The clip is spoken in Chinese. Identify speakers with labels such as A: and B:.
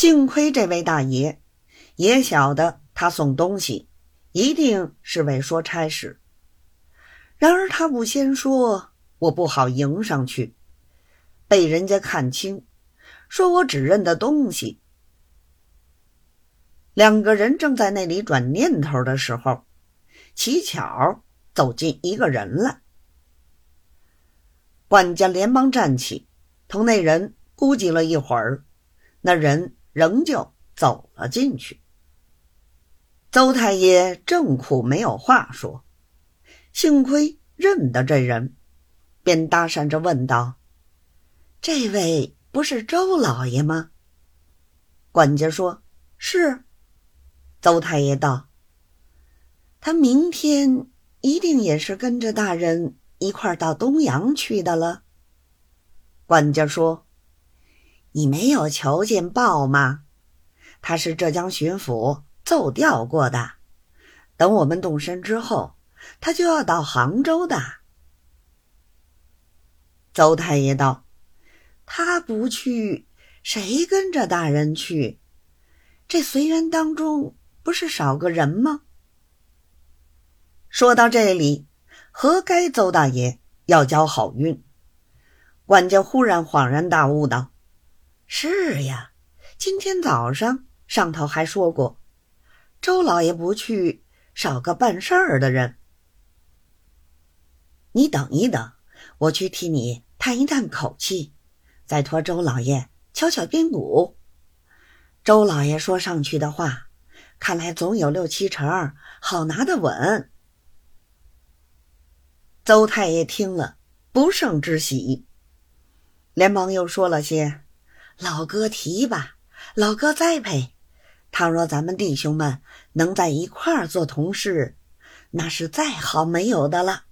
A: 幸亏这位大爷也晓得他送东西一定是为说差事，然而他不先说，我不好迎上去，被人家看清，说我只认得东西。两个人正在那里转念头的时候，乞巧走进一个人来。管家连忙站起，同那人估计了一会儿，那人仍旧走了进去。邹太爷正苦没有话说，幸亏认得这人，便搭讪着问道：“这位不是周老爷吗？”管家说：“是。”邹太爷道：“他明天一定也是跟着大人一块到东阳去的了。”管家说：“你没有瞧见报吗？他是浙江巡抚。”奏调过的，等我们动身之后，他就要到杭州的。邹太爷道：“他不去，谁跟着大人去？这随员当中不是少个人吗？”说到这里，何该邹大爷要交好运？管家忽然恍然大悟道：“是呀，今天早上上头还说过。”周老爷不去，少个办事儿的人。你等一等，我去替你叹一叹口气，再托周老爷敲敲边鼓。周老爷说上去的话，看来总有六七成好拿得稳。邹太爷听了，不胜之喜，连忙又说了些：“老哥提吧，老哥栽培。”倘若咱们弟兄们能在一块儿做同事，那是再好没有的了。